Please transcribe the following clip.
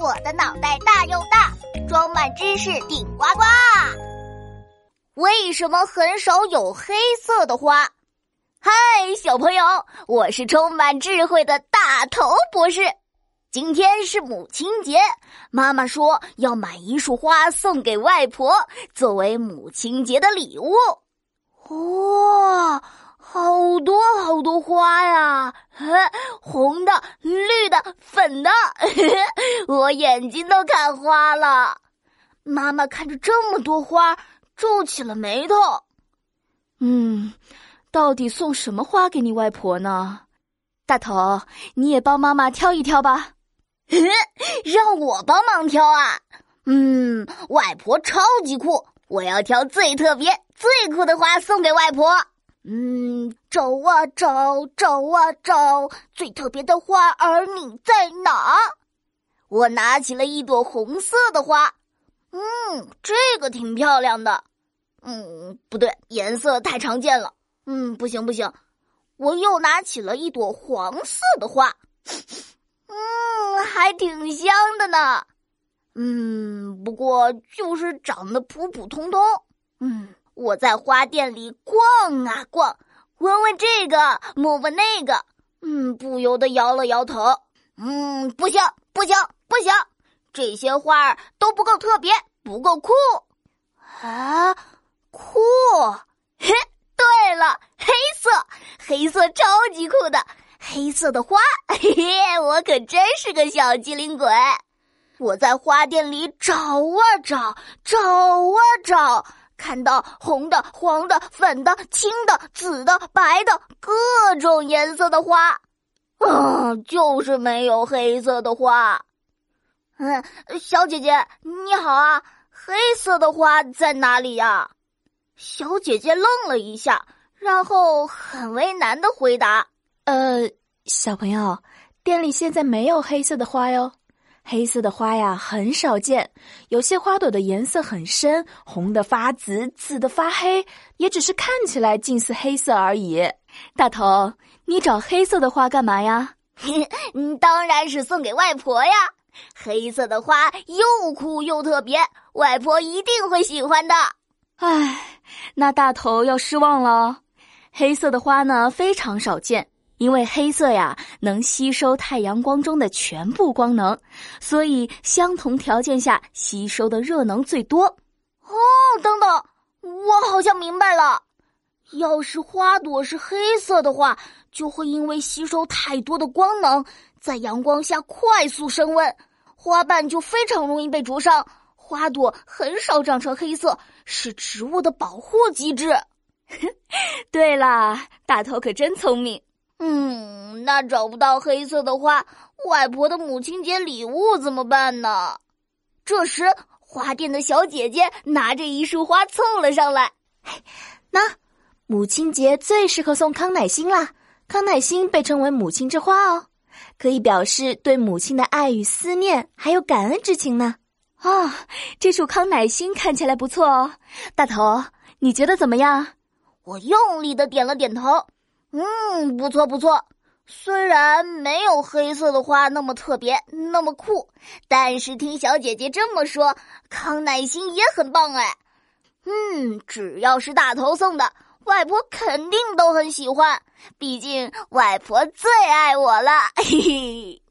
我的脑袋大又大，装满知识顶呱呱。为什么很少有黑色的花？嗨，小朋友，我是充满智慧的大头博士。今天是母亲节，妈妈说要买一束花送给外婆，作为母亲节的礼物。哇！好多好多花呀，红的、绿的、粉的，我眼睛都看花了。妈妈看着这么多花，皱起了眉头。嗯，到底送什么花给你外婆呢？大头，你也帮妈妈挑一挑吧。嗯 让我帮忙挑啊？嗯，外婆超级酷，我要挑最特别、最酷的花送给外婆。嗯，找啊找，找啊找，最特别的花儿你在哪？我拿起了一朵红色的花，嗯，这个挺漂亮的。嗯，不对，颜色太常见了。嗯，不行不行，我又拿起了一朵黄色的花，嗯，还挺香的呢。嗯，不过就是长得普普通通。嗯。我在花店里逛啊逛，闻闻这个，摸摸那个，嗯，不由得摇了摇头。嗯，不行，不行，不行，这些花儿都不够特别，不够酷。啊，酷！嘿，对了，黑色，黑色超级酷的，黑色的花，嘿嘿，我可真是个小机灵鬼。我在花店里找啊找，找啊找。看到红的、黄的、粉的、青的、紫的、白的各种颜色的花，啊，就是没有黑色的花。嗯，小姐姐你好啊，黑色的花在哪里呀？小姐姐愣了一下，然后很为难的回答：“呃，小朋友，店里现在没有黑色的花哟。”黑色的花呀很少见，有些花朵的颜色很深，红的发紫，紫的发黑，也只是看起来近似黑色而已。大头，你找黑色的花干嘛呀？当然是送给外婆呀！黑色的花又酷又特别，外婆一定会喜欢的。唉，那大头要失望了。黑色的花呢，非常少见。因为黑色呀能吸收太阳光中的全部光能，所以相同条件下吸收的热能最多。哦，等等，我好像明白了。要是花朵是黑色的话，就会因为吸收太多的光能，在阳光下快速升温，花瓣就非常容易被灼伤。花朵很少长成黑色，是植物的保护机制。对啦，大头可真聪明。嗯，那找不到黑色的花，外婆的母亲节礼物怎么办呢？这时，花店的小姐姐拿着一束花凑了上来。那母亲节最适合送康乃馨啦！康乃馨被称为母亲之花哦，可以表示对母亲的爱与思念，还有感恩之情呢。啊，这束康乃馨看起来不错哦，大头，你觉得怎么样？我用力的点了点头。嗯，不错不错。虽然没有黑色的花那么特别，那么酷，但是听小姐姐这么说，康乃馨也很棒哎。嗯，只要是大头送的，外婆肯定都很喜欢。毕竟外婆最爱我了。嘿嘿。